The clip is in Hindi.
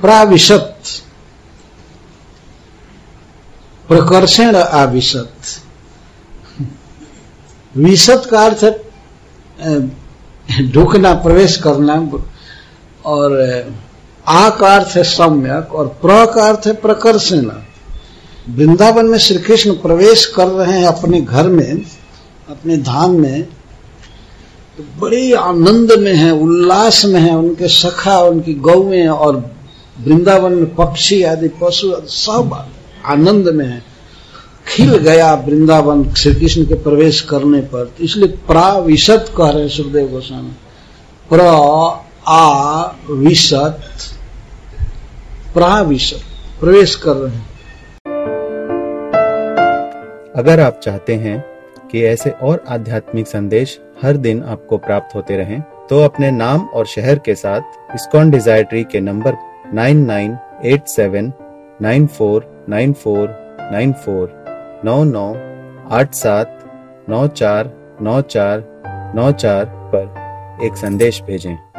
प्राविशत। प्रकर्षण आविशत। विशत का अर्थ ढुकना, प्रवेश करना, और आ का अर्थ है सम्यक, और प्र का अर्थ है प्रकर्षण। वृंदावन में श्री कृष्ण प्रवेश कर रहे हैं अपने घर में, अपने धाम में तो बड़ी आनंद में है, उल्लास में है, उनके सखा, उनकी गौएँ और वृंदावन में पक्षी आदि पशु आदि सब आनंद में है। खिल गया वृंदावन श्री कृष्ण के प्रवेश करने पर। तो इसलिए प्राविशत कह रहे सुखदेव गोस्वामी। प्र आ विशत प्राविशत प्रवेश कर रहे हैं। अगर आप चाहते हैं कि ऐसे और आध्यात्मिक संदेश हर दिन आपको प्राप्त होते रहें, तो अपने नाम और शहर के साथ डिज़ायर ट्री के नंबर 9987949494 नौ नौ आठ सात नौ चार नौ चार नौ चार पर एक संदेश भेजें।